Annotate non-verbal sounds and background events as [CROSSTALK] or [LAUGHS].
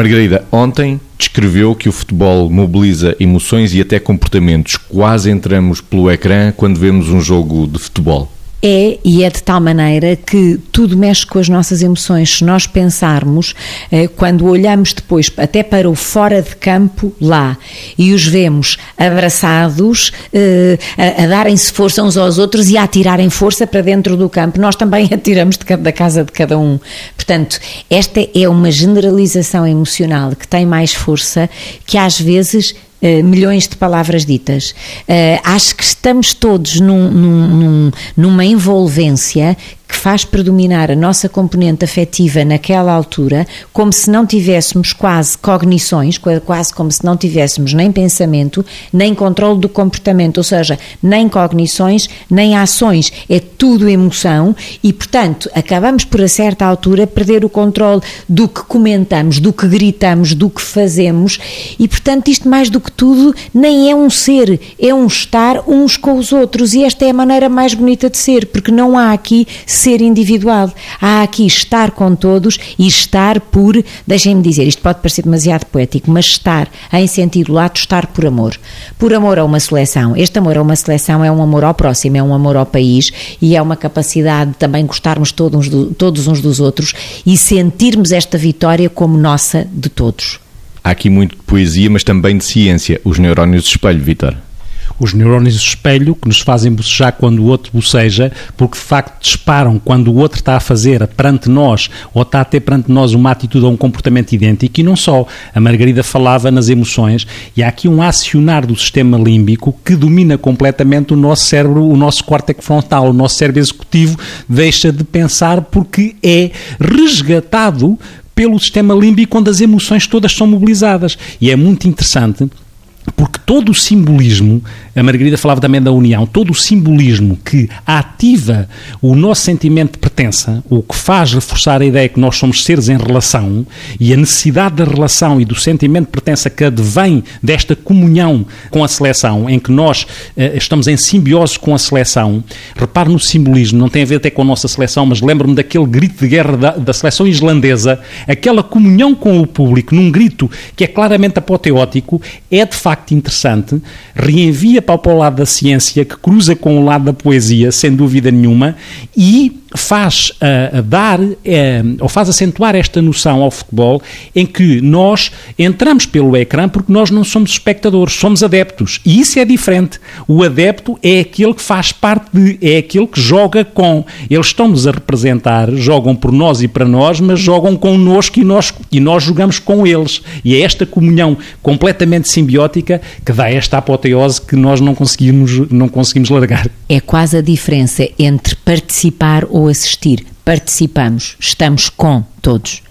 Margarida, ontem descreveu que o futebol mobiliza emoções e até comportamentos. Quase entramos pelo ecrã quando vemos um jogo de futebol é e é de tal maneira que tudo mexe com as nossas emoções. Se nós pensarmos, eh, quando olhamos depois até para o fora de campo lá e os vemos abraçados, eh, a, a darem-se força uns aos outros e a atirarem força para dentro do campo, nós também [LAUGHS] atiramos de, da casa de cada um. Portanto, esta é uma generalização emocional que tem mais força que às vezes Uh, milhões de palavras ditas. Uh, acho que estamos todos num, num, numa envolvência que faz predominar a nossa componente afetiva naquela altura, como se não tivéssemos quase cognições, quase como se não tivéssemos nem pensamento, nem controle do comportamento, ou seja, nem cognições, nem ações, é tudo emoção e, portanto, acabamos por a certa altura perder o controle do que comentamos, do que gritamos, do que fazemos e, portanto, isto mais do que tudo nem é um ser, é um estar uns com os outros e esta é a maneira mais bonita de ser, porque não há aqui ser individual. Há aqui estar com todos e estar por, deixem-me dizer, isto pode parecer demasiado poético, mas estar em sentido lato, estar por amor. Por amor a uma seleção. Este amor a uma seleção é um amor ao próximo, é um amor ao país e é uma capacidade de também gostarmos todos, todos uns dos outros e sentirmos esta vitória como nossa de todos. Há aqui muito de poesia, mas também de ciência. Os neurónios de espelho, Vitor os neurónios de espelho que nos fazem bocejar quando o outro boceja, porque de facto disparam quando o outro está a fazer perante nós ou está a ter perante nós uma atitude ou um comportamento idêntico e não só. A Margarida falava nas emoções e há aqui um acionar do sistema límbico que domina completamente o nosso cérebro, o nosso córtex frontal, o nosso cérebro executivo deixa de pensar porque é resgatado pelo sistema límbico quando as emoções todas são mobilizadas. E é muito interessante porque todo o simbolismo, a Margarida falava também da união, todo o simbolismo que ativa o nosso sentimento de pertença, o que faz reforçar a ideia que nós somos seres em relação e a necessidade da relação e do sentimento de pertença que advém desta comunhão com a seleção, em que nós eh, estamos em simbiose com a seleção. Repare no simbolismo, não tem a ver até com a nossa seleção, mas lembro-me daquele grito de guerra da, da seleção islandesa, aquela comunhão com o público, num grito que é claramente apoteótico, é de facto facto interessante, reenvia para o lado da ciência, que cruza com o lado da poesia, sem dúvida nenhuma, e faz uh, dar uh, ou faz acentuar esta noção ao futebol em que nós entramos pelo ecrã porque nós não somos espectadores, somos adeptos. E isso é diferente. O adepto é aquele que faz parte de, é aquele que joga com. Eles estão-nos a representar, jogam por nós e para nós, mas jogam connosco e nós, e nós jogamos com eles. E é esta comunhão completamente simbiótica que dá esta apoteose que nós não conseguimos, não conseguimos largar. É quase a diferença entre participar ou assistir. Participamos, estamos com todos.